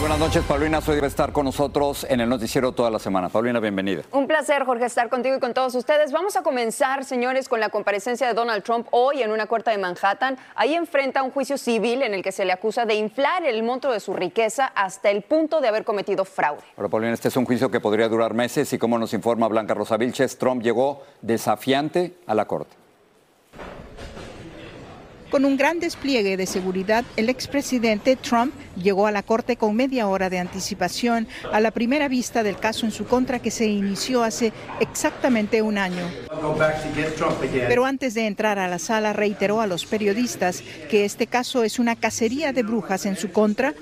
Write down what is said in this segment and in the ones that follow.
Buenas noches, Paulina. Hoy debe estar con nosotros en el noticiero toda la semana. Paulina, bienvenida. Un placer, Jorge, estar contigo y con todos ustedes. Vamos a comenzar, señores, con la comparecencia de Donald Trump hoy en una corte de Manhattan. Ahí enfrenta un juicio civil en el que se le acusa de inflar el monto de su riqueza hasta el punto de haber cometido fraude. Ahora, Paulina, este es un juicio que podría durar meses y como nos informa Blanca Rosa Vilches, Trump llegó desafiante a la corte. Con un gran despliegue de seguridad, el expresidente Trump llegó a la corte con media hora de anticipación a la primera vista del caso en su contra que se inició hace exactamente un año. Pero antes de entrar a la sala reiteró a los periodistas que este caso es una cacería de brujas en su contra.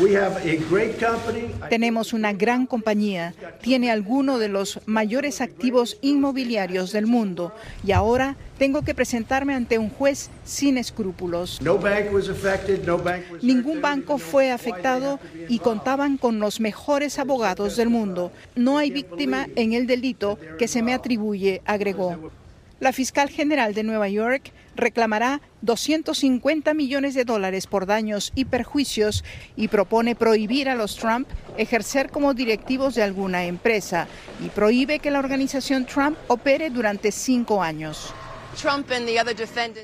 Tenemos una gran compañía, tiene alguno de los mayores activos inmobiliarios del mundo y ahora tengo que presentarme ante un juez sin escrúpulos. Ningún banco fue afectado y contaban con los mejores abogados del mundo. No hay víctima en el delito que se me atribuye, agregó. La fiscal general de Nueva York reclamará 250 millones de dólares por daños y perjuicios y propone prohibir a los Trump ejercer como directivos de alguna empresa y prohíbe que la organización Trump opere durante cinco años.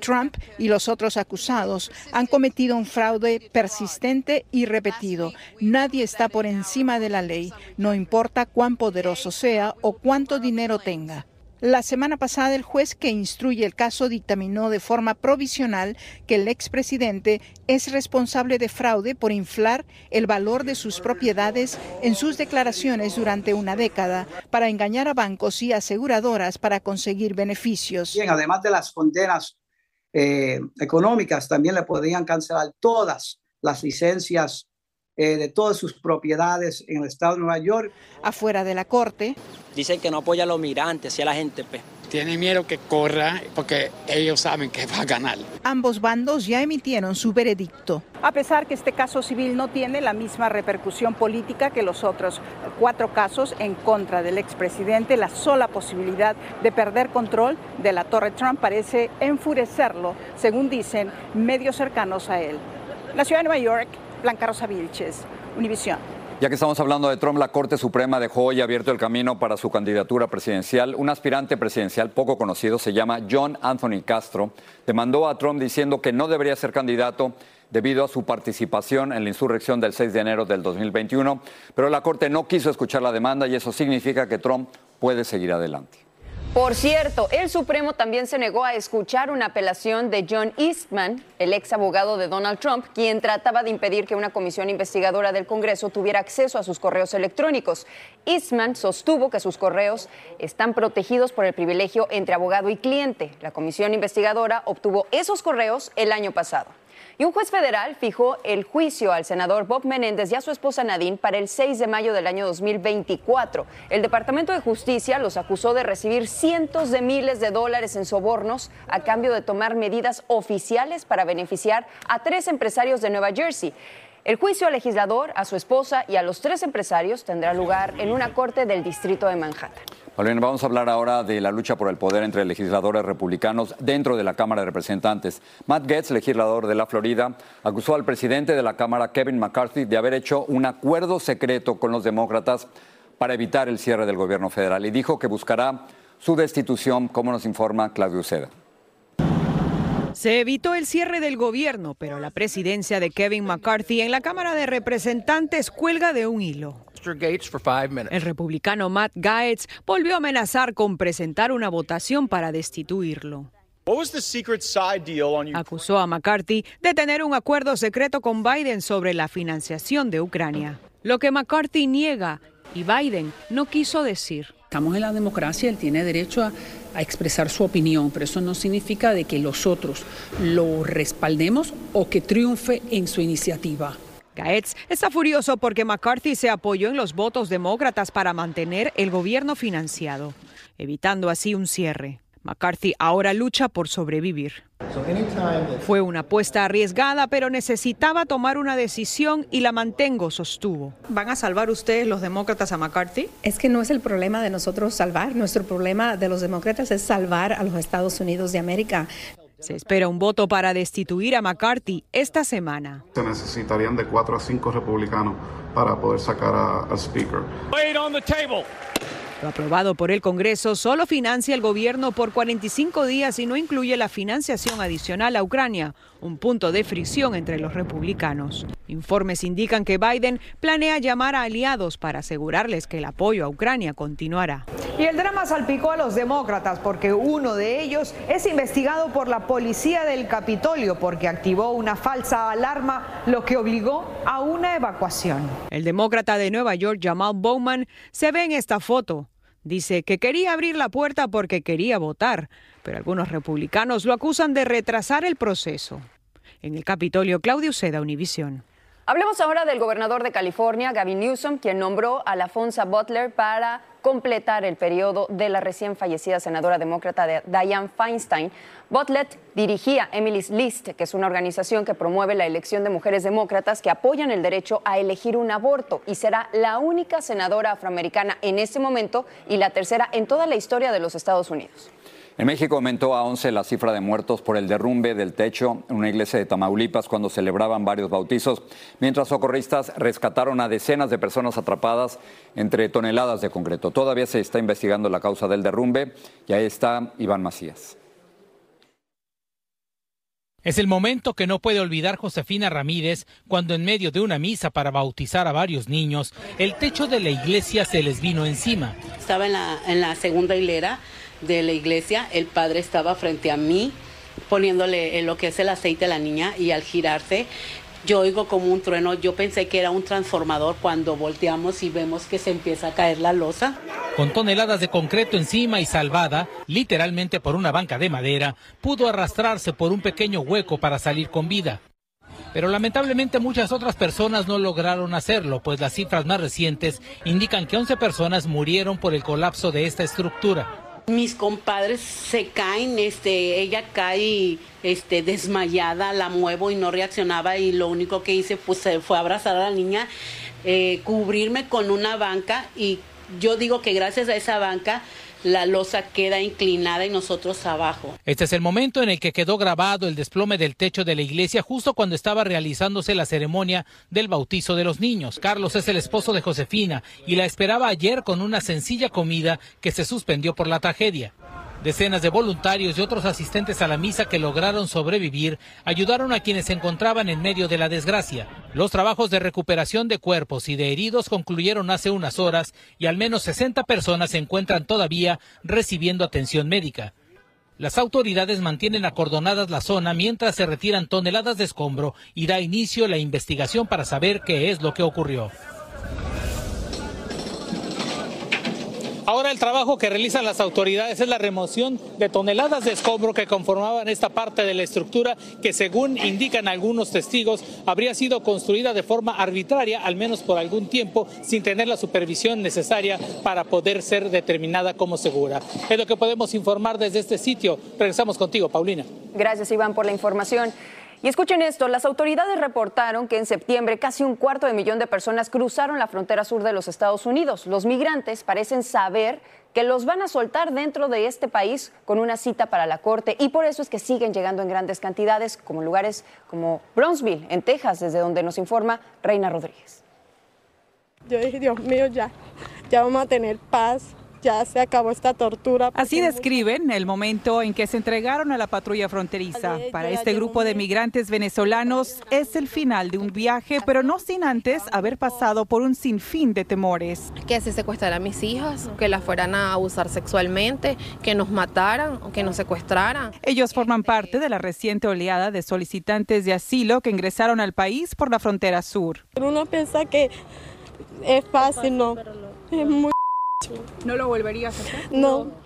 Trump y los otros acusados han cometido un fraude persistente y repetido. Nadie está por encima de la ley, no importa cuán poderoso sea o cuánto dinero tenga. La semana pasada el juez que instruye el caso dictaminó de forma provisional que el expresidente es responsable de fraude por inflar el valor de sus propiedades en sus declaraciones durante una década para engañar a bancos y aseguradoras para conseguir beneficios. Bien, además de las condenas eh, económicas, también le podrían cancelar todas las licencias eh, de todas sus propiedades en el estado de Nueva York. Afuera de la corte, Dicen que no apoya a los migrantes y a la gente. Pues. Tienen miedo que corra porque ellos saben que va a ganar. ambos bandos ya emitieron su veredicto. A pesar que este caso civil no tiene la misma repercusión política que los otros cuatro casos en contra del expresidente, la sola posibilidad de perder control de la Torre Trump parece enfurecerlo, según dicen medios cercanos a él. La ciudad de Nueva York, Blanca Rosa Vilches, Univisión. Ya que estamos hablando de Trump, la Corte Suprema dejó hoy abierto el camino para su candidatura presidencial. Un aspirante presidencial poco conocido, se llama John Anthony Castro, demandó a Trump diciendo que no debería ser candidato debido a su participación en la insurrección del 6 de enero del 2021, pero la Corte no quiso escuchar la demanda y eso significa que Trump puede seguir adelante. Por cierto, el Supremo también se negó a escuchar una apelación de John Eastman, el ex abogado de Donald Trump, quien trataba de impedir que una comisión investigadora del Congreso tuviera acceso a sus correos electrónicos. Eastman sostuvo que sus correos están protegidos por el privilegio entre abogado y cliente. La comisión investigadora obtuvo esos correos el año pasado. Y un juez federal fijó el juicio al senador Bob Menéndez y a su esposa Nadine para el 6 de mayo del año 2024. El Departamento de Justicia los acusó de recibir cientos de miles de dólares en sobornos a cambio de tomar medidas oficiales para beneficiar a tres empresarios de Nueva Jersey. El juicio al legislador, a su esposa y a los tres empresarios tendrá lugar en una corte del distrito de Manhattan. Paulina, vamos a hablar ahora de la lucha por el poder entre legisladores republicanos dentro de la Cámara de Representantes. Matt Gaetz, legislador de la Florida, acusó al presidente de la Cámara, Kevin McCarthy, de haber hecho un acuerdo secreto con los demócratas para evitar el cierre del gobierno federal y dijo que buscará su destitución, como nos informa Claudio Seda. Se evitó el cierre del gobierno, pero la presidencia de Kevin McCarthy en la Cámara de Representantes cuelga de un hilo. El republicano Matt Gaetz volvió a amenazar con presentar una votación para destituirlo. Acusó a McCarthy de tener un acuerdo secreto con Biden sobre la financiación de Ucrania. Lo que McCarthy niega y Biden no quiso decir. Estamos en la democracia, él tiene derecho a, a, expresar su opinión, pero eso no significa de que los otros lo respaldemos o que triunfe en su iniciativa. Gaetz está furioso porque McCarthy se apoyó en los votos demócratas para mantener el gobierno financiado, evitando así un cierre. McCarthy ahora lucha por sobrevivir. Fue una apuesta arriesgada, pero necesitaba tomar una decisión y la mantengo, sostuvo. ¿Van a salvar ustedes los demócratas a McCarthy? Es que no es el problema de nosotros salvar. Nuestro problema de los demócratas es salvar a los Estados Unidos de América. Se espera un voto para destituir a McCarthy esta semana. Se necesitarían de cuatro a cinco republicanos para poder sacar al speaker. Lo aprobado por el Congreso solo financia el gobierno por 45 días y no incluye la financiación adicional a Ucrania, un punto de fricción entre los republicanos. Informes indican que Biden planea llamar a aliados para asegurarles que el apoyo a Ucrania continuará. Y el drama salpicó a los demócratas porque uno de ellos es investigado por la policía del Capitolio porque activó una falsa alarma, lo que obligó a una evacuación. El demócrata de Nueva York, Jamal Bowman, se ve en esta foto. Dice que quería abrir la puerta porque quería votar, pero algunos republicanos lo acusan de retrasar el proceso. En el Capitolio, Claudio Seda, Univisión. Hablemos ahora del gobernador de California, Gavin Newsom, quien nombró a Lafonza Butler para completar el periodo de la recién fallecida senadora demócrata Dianne Feinstein. Butler dirigía Emily's List, que es una organización que promueve la elección de mujeres demócratas que apoyan el derecho a elegir un aborto y será la única senadora afroamericana en este momento y la tercera en toda la historia de los Estados Unidos. En México aumentó a 11 la cifra de muertos por el derrumbe del techo en una iglesia de Tamaulipas cuando celebraban varios bautizos, mientras socorristas rescataron a decenas de personas atrapadas entre toneladas de concreto. Todavía se está investigando la causa del derrumbe y ahí está Iván Macías. Es el momento que no puede olvidar Josefina Ramírez cuando en medio de una misa para bautizar a varios niños, el techo de la iglesia se les vino encima. Estaba en la, en la segunda hilera de la iglesia, el padre estaba frente a mí poniéndole lo que es el aceite a la niña y al girarse yo oigo como un trueno, yo pensé que era un transformador cuando volteamos y vemos que se empieza a caer la losa. Con toneladas de concreto encima y salvada, literalmente por una banca de madera, pudo arrastrarse por un pequeño hueco para salir con vida. Pero lamentablemente muchas otras personas no lograron hacerlo, pues las cifras más recientes indican que 11 personas murieron por el colapso de esta estructura mis compadres se caen, este, ella cae este, desmayada, la muevo y no reaccionaba y lo único que hice pues, fue abrazar a la niña, eh, cubrirme con una banca y yo digo que gracias a esa banca la losa queda inclinada y nosotros abajo. Este es el momento en el que quedó grabado el desplome del techo de la iglesia justo cuando estaba realizándose la ceremonia del bautizo de los niños. Carlos es el esposo de Josefina y la esperaba ayer con una sencilla comida que se suspendió por la tragedia. Decenas de voluntarios y otros asistentes a la misa que lograron sobrevivir ayudaron a quienes se encontraban en medio de la desgracia. Los trabajos de recuperación de cuerpos y de heridos concluyeron hace unas horas y al menos 60 personas se encuentran todavía recibiendo atención médica. Las autoridades mantienen acordonadas la zona mientras se retiran toneladas de escombro y da inicio la investigación para saber qué es lo que ocurrió. El trabajo que realizan las autoridades es la remoción de toneladas de escombro que conformaban esta parte de la estructura que según indican algunos testigos habría sido construida de forma arbitraria, al menos por algún tiempo, sin tener la supervisión necesaria para poder ser determinada como segura. Es lo que podemos informar desde este sitio. Regresamos contigo, Paulina. Gracias, Iván, por la información. Y escuchen esto, las autoridades reportaron que en septiembre casi un cuarto de millón de personas cruzaron la frontera sur de los Estados Unidos. Los migrantes parecen saber que los van a soltar dentro de este país con una cita para la corte y por eso es que siguen llegando en grandes cantidades como lugares como Brownsville, en Texas, desde donde nos informa Reina Rodríguez. Yo dije, Dios mío, ya, ya vamos a tener paz, ya se acabó esta tortura. Así describen el momento en que se entregaron a la patrulla fronteriza. Para este grupo de migrantes venezolanos es el final de un viaje, pero no sin antes haber pasado por un sinfín de temores. Que se secuestraran a mis hijas, que las fueran a abusar sexualmente, que nos mataran, que nos secuestraran. Ellos forman parte de la reciente oleada de solicitantes de asilo que ingresaron al país por la frontera sur. Uno piensa que es fácil, no. Es muy... ¿No lo volverías a hacer? No.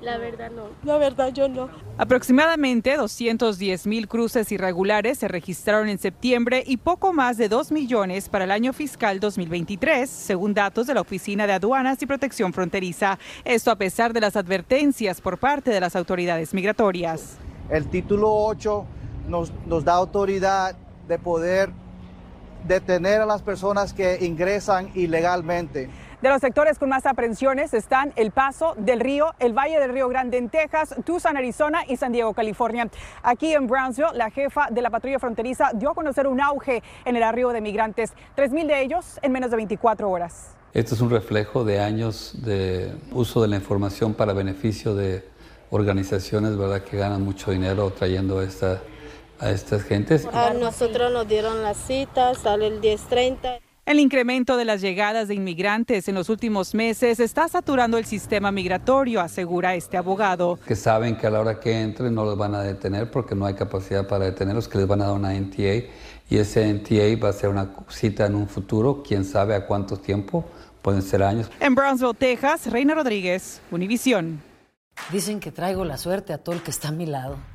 La verdad no. La verdad yo no. Aproximadamente 210 mil cruces irregulares se registraron en septiembre y poco más de 2 millones para el año fiscal 2023, según datos de la Oficina de Aduanas y Protección Fronteriza. Esto a pesar de las advertencias por parte de las autoridades migratorias. El título 8 nos, nos da autoridad de poder detener a las personas que ingresan ilegalmente. De los sectores con más aprehensiones están El Paso del Río, el Valle del Río Grande en Texas, Tucson, Arizona y San Diego, California. Aquí en Brownsville, la jefa de la patrulla fronteriza dio a conocer un auge en el arribo de migrantes, 3.000 de ellos en menos de 24 horas. Esto es un reflejo de años de uso de la información para beneficio de organizaciones ¿verdad? que ganan mucho dinero trayendo esta, a estas gentes. A nosotros nos dieron la cita, sale el 10.30. El incremento de las llegadas de inmigrantes en los últimos meses está saturando el sistema migratorio, asegura este abogado. Que saben que a la hora que entren no los van a detener porque no hay capacidad para detenerlos, que les van a dar una NTA y ese NTA va a ser una cita en un futuro, quién sabe a cuánto tiempo, pueden ser años. En Brownsville, Texas, Reina Rodríguez, Univisión. Dicen que traigo la suerte a todo el que está a mi lado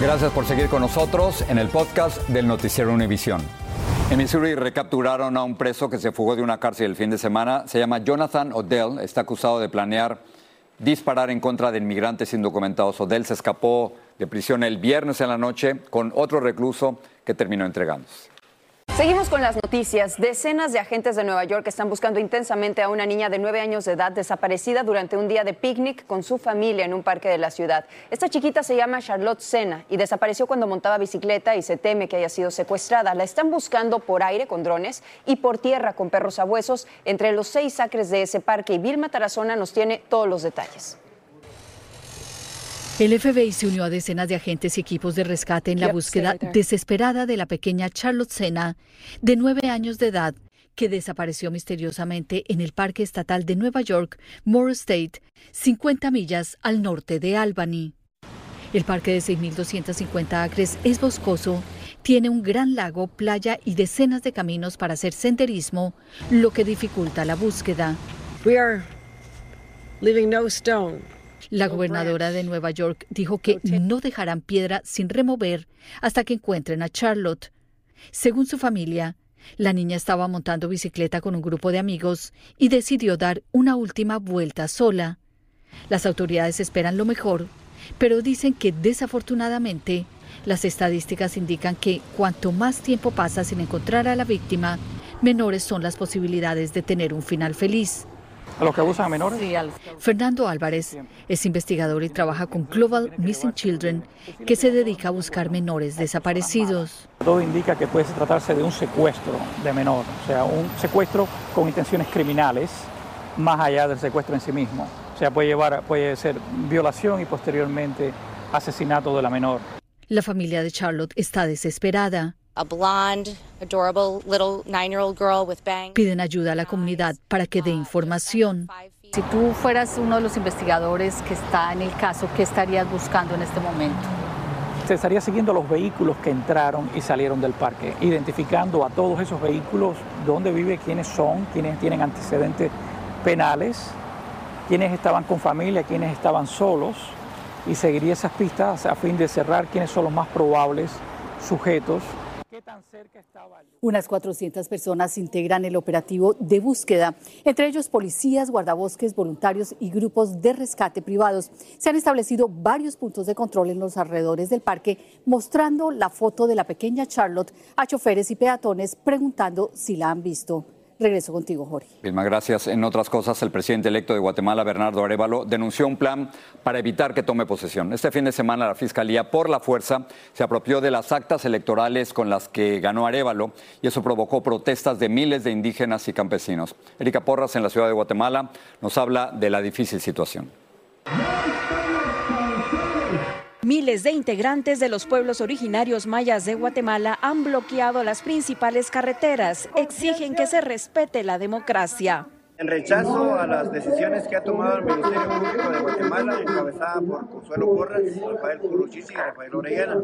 Gracias por seguir con nosotros en el podcast del Noticiero Univisión. En Missouri recapturaron a un preso que se fugó de una cárcel el fin de semana. Se llama Jonathan Odell. Está acusado de planear disparar en contra de inmigrantes indocumentados. Odell se escapó de prisión el viernes en la noche con otro recluso que terminó entregándose. Seguimos con las noticias. Decenas de agentes de Nueva York están buscando intensamente a una niña de nueve años de edad desaparecida durante un día de picnic con su familia en un parque de la ciudad. Esta chiquita se llama Charlotte Sena y desapareció cuando montaba bicicleta y se teme que haya sido secuestrada. La están buscando por aire con drones y por tierra con perros sabuesos entre los seis acres de ese parque. Y Vilma Tarazona nos tiene todos los detalles. El FBI se unió a decenas de agentes y equipos de rescate en la búsqueda desesperada de la pequeña Charlotte Sena, de nueve años de edad, que desapareció misteriosamente en el Parque Estatal de Nueva York, Moore State, 50 millas al norte de Albany. El parque de 6.250 acres es boscoso, tiene un gran lago, playa y decenas de caminos para hacer senderismo, lo que dificulta la búsqueda. We are leaving no stone la gobernadora de Nueva York dijo que no dejarán piedra sin remover hasta que encuentren a Charlotte. Según su familia, la niña estaba montando bicicleta con un grupo de amigos y decidió dar una última vuelta sola. Las autoridades esperan lo mejor, pero dicen que desafortunadamente las estadísticas indican que cuanto más tiempo pasa sin encontrar a la víctima, menores son las posibilidades de tener un final feliz. ¿A los que abusan a menores? Fernando Álvarez es investigador y trabaja con Global Missing Children, que se dedica a buscar menores desaparecidos. Todo indica que puede tratarse de un secuestro de menor, o sea, un secuestro con intenciones criminales, más allá del secuestro en sí mismo. O sea, puede, llevar, puede ser violación y posteriormente asesinato de la menor. La familia de Charlotte está desesperada. Piden ayuda a la comunidad para que dé información. Si tú fueras uno de los investigadores que está en el caso, ¿qué estarías buscando en este momento? Se estaría siguiendo los vehículos que entraron y salieron del parque, identificando a todos esos vehículos, dónde vive, quiénes son, quiénes tienen antecedentes penales, quiénes estaban con familia, quiénes estaban solos, y seguiría esas pistas a fin de cerrar quiénes son los más probables sujetos unas 400 personas integran el operativo de búsqueda, entre ellos policías, guardabosques, voluntarios y grupos de rescate privados. Se han establecido varios puntos de control en los alrededores del parque, mostrando la foto de la pequeña Charlotte a choferes y peatones preguntando si la han visto. Regreso contigo, Jorge. Vilma, gracias. En otras cosas, el presidente electo de Guatemala, Bernardo Arevalo, denunció un plan para evitar que tome posesión. Este fin de semana la Fiscalía, por la fuerza, se apropió de las actas electorales con las que ganó Arevalo y eso provocó protestas de miles de indígenas y campesinos. Erika Porras, en la ciudad de Guatemala, nos habla de la difícil situación. Miles de integrantes de los pueblos originarios mayas de Guatemala han bloqueado las principales carreteras. Exigen que se respete la democracia. En rechazo a las decisiones que ha tomado el Ministerio Público de Guatemala, encabezada por Consuelo Porras, Rafael Curuchisi y Rafael Orellana,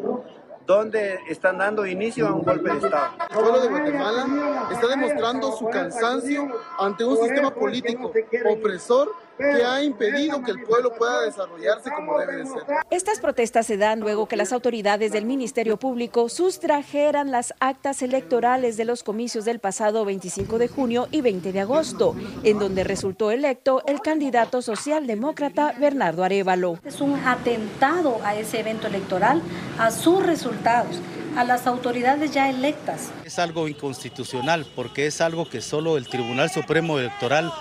donde están dando inicio a un golpe de Estado. El pueblo de Guatemala está demostrando su cansancio ante un sistema político opresor que ha impedido que el pueblo pueda desarrollarse como debe de ser. Estas protestas se dan luego que las autoridades del Ministerio Público sustrajeran las actas electorales de los comicios del pasado 25 de junio y 20 de agosto, en donde resultó electo el candidato socialdemócrata Bernardo Arevalo. Es un atentado a ese evento electoral, a sus resultados a las autoridades ya electas. Es algo inconstitucional porque es algo que solo el Tribunal Supremo Electoral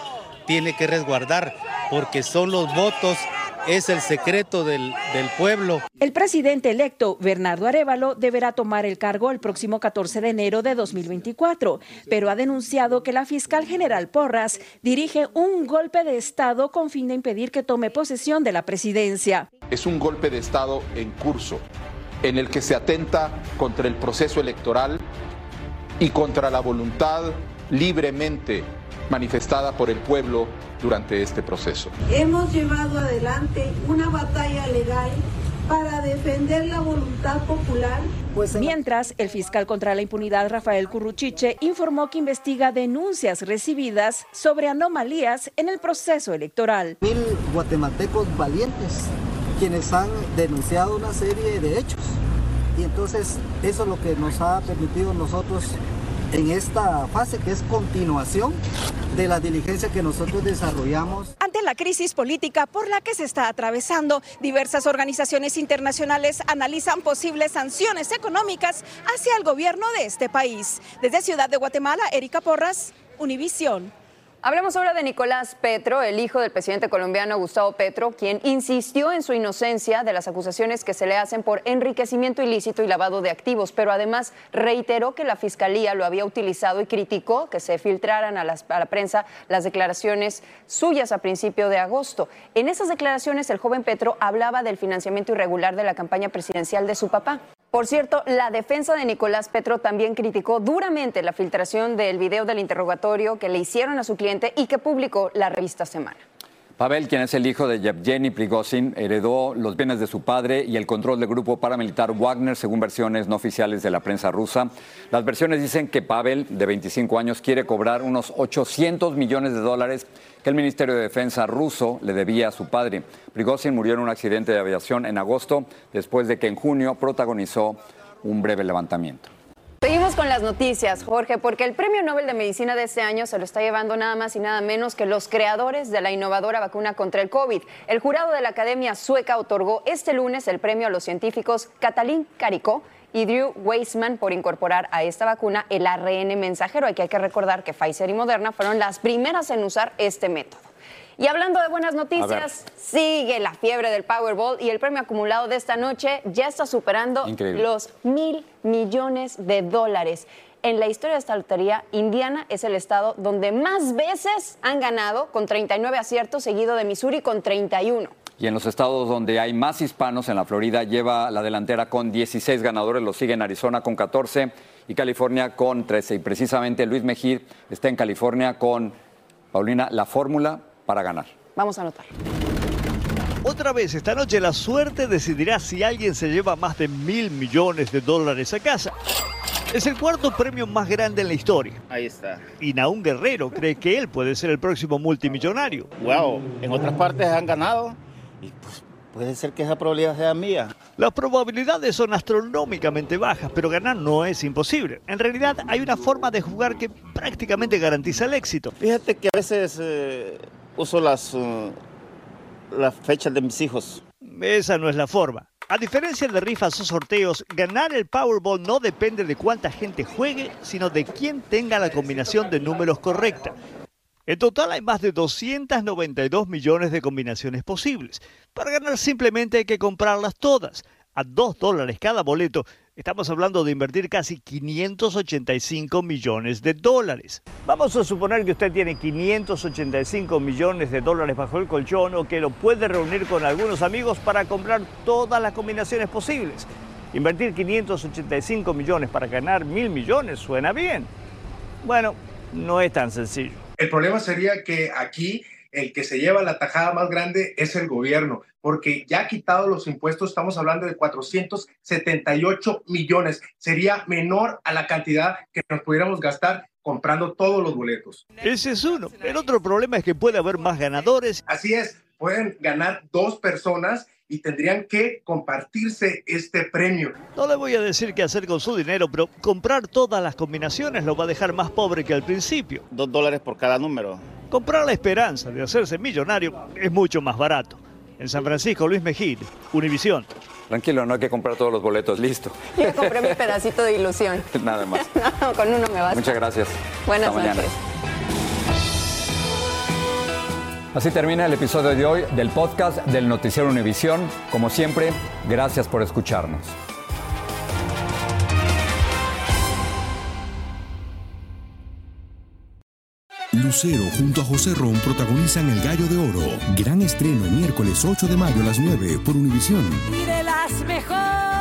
tiene que resguardar, porque son los votos, es el secreto del, del, pueblo. El presidente electo, Bernardo Arevalo, deberá tomar el cargo el próximo 14 de enero de 2024, pero ha denunciado que la fiscal general Porras dirige un golpe de Estado con fin de impedir que tome posesión de la presidencia. Es un golpe de Estado en curso, en el que se atenta contra el proceso electoral y contra la voluntad libremente manifestada por el pueblo durante este proceso. Hemos llevado adelante una batalla legal para defender la voluntad popular. Pues Mientras, el fiscal contra la impunidad Rafael Curruchiche informó que investiga denuncias recibidas sobre anomalías en el proceso electoral. Mil guatemaltecos valientes quienes han denunciado una serie de hechos y entonces eso es lo que nos ha permitido nosotros en esta fase que es continuación de la diligencia que nosotros desarrollamos. Ante la crisis política por la que se está atravesando, diversas organizaciones internacionales analizan posibles sanciones económicas hacia el gobierno de este país. Desde Ciudad de Guatemala, Erika Porras, Univisión. Hablemos ahora de Nicolás Petro, el hijo del presidente colombiano Gustavo Petro, quien insistió en su inocencia de las acusaciones que se le hacen por enriquecimiento ilícito y lavado de activos, pero además reiteró que la fiscalía lo había utilizado y criticó que se filtraran a, las, a la prensa las declaraciones suyas a principio de agosto. En esas declaraciones, el joven Petro hablaba del financiamiento irregular de la campaña presidencial de su papá. Por cierto, la defensa de Nicolás Petro también criticó duramente la filtración del video del interrogatorio que le hicieron a su cliente y que publicó la revista Semana. Pavel, quien es el hijo de Yevgeny Prigozhin, heredó los bienes de su padre y el control del grupo paramilitar Wagner, según versiones no oficiales de la prensa rusa. Las versiones dicen que Pavel, de 25 años, quiere cobrar unos 800 millones de dólares que el Ministerio de Defensa ruso le debía a su padre. Prigozhin murió en un accidente de aviación en agosto, después de que en junio protagonizó un breve levantamiento. Seguimos con las noticias, Jorge, porque el Premio Nobel de Medicina de este año se lo está llevando nada más y nada menos que los creadores de la innovadora vacuna contra el COVID. El jurado de la Academia Sueca otorgó este lunes el premio a los científicos Katalin Karikó y Drew Weissman por incorporar a esta vacuna el ARN mensajero. Hay que, hay que recordar que Pfizer y Moderna fueron las primeras en usar este método. Y hablando de buenas noticias, sigue la fiebre del Powerball y el premio acumulado de esta noche ya está superando Increíble. los mil millones de dólares. En la historia de esta lotería, Indiana es el estado donde más veces han ganado, con 39 aciertos, seguido de Missouri con 31. Y en los estados donde hay más hispanos, en la Florida lleva la delantera con 16 ganadores, lo sigue en Arizona con 14 y California con 13. Y precisamente Luis Mejid está en California con, Paulina, la fórmula para ganar. Vamos a anotar. Otra vez esta noche la suerte decidirá si alguien se lleva más de mil millones de dólares a casa. Es el cuarto premio más grande en la historia. Ahí está. Y Naún Guerrero cree que él puede ser el próximo multimillonario. Wow, en otras partes han ganado y pues, puede ser que esa probabilidad sea mía. Las probabilidades son astronómicamente bajas, pero ganar no es imposible. En realidad hay una forma de jugar que prácticamente garantiza el éxito. Fíjate que a veces eh, uso las, uh, las fechas de mis hijos. Esa no es la forma. A diferencia de rifas o sorteos, ganar el Powerball no depende de cuánta gente juegue, sino de quién tenga la combinación de números correcta. En total hay más de 292 millones de combinaciones posibles. Para ganar simplemente hay que comprarlas todas. A 2 dólares cada boleto, estamos hablando de invertir casi 585 millones de dólares. Vamos a suponer que usted tiene 585 millones de dólares bajo el colchón o que lo puede reunir con algunos amigos para comprar todas las combinaciones posibles. Invertir 585 millones para ganar mil millones suena bien. Bueno, no es tan sencillo. El problema sería que aquí el que se lleva la tajada más grande es el gobierno, porque ya quitado los impuestos estamos hablando de 478 millones. Sería menor a la cantidad que nos pudiéramos gastar comprando todos los boletos. Ese es uno. El otro problema es que puede haber más ganadores. Así es, pueden ganar dos personas y tendrían que compartirse este premio. No le voy a decir qué hacer con su dinero, pero comprar todas las combinaciones lo va a dejar más pobre que al principio. Dos dólares por cada número. Comprar la esperanza de hacerse millonario es mucho más barato. En San Francisco, Luis Mejid, Univisión. Tranquilo, no hay que comprar todos los boletos, listo. Yo compré mi pedacito de ilusión. Nada más. no, con uno me basta. Muchas gracias. Buenas Hasta noches. mañana. Así termina el episodio de hoy del podcast del Noticiero Univisión. Como siempre, gracias por escucharnos. Lucero junto a José Ron protagonizan El Gallo de Oro. Gran estreno miércoles 8 de mayo a las 9 por Univisión. Y de las mejores.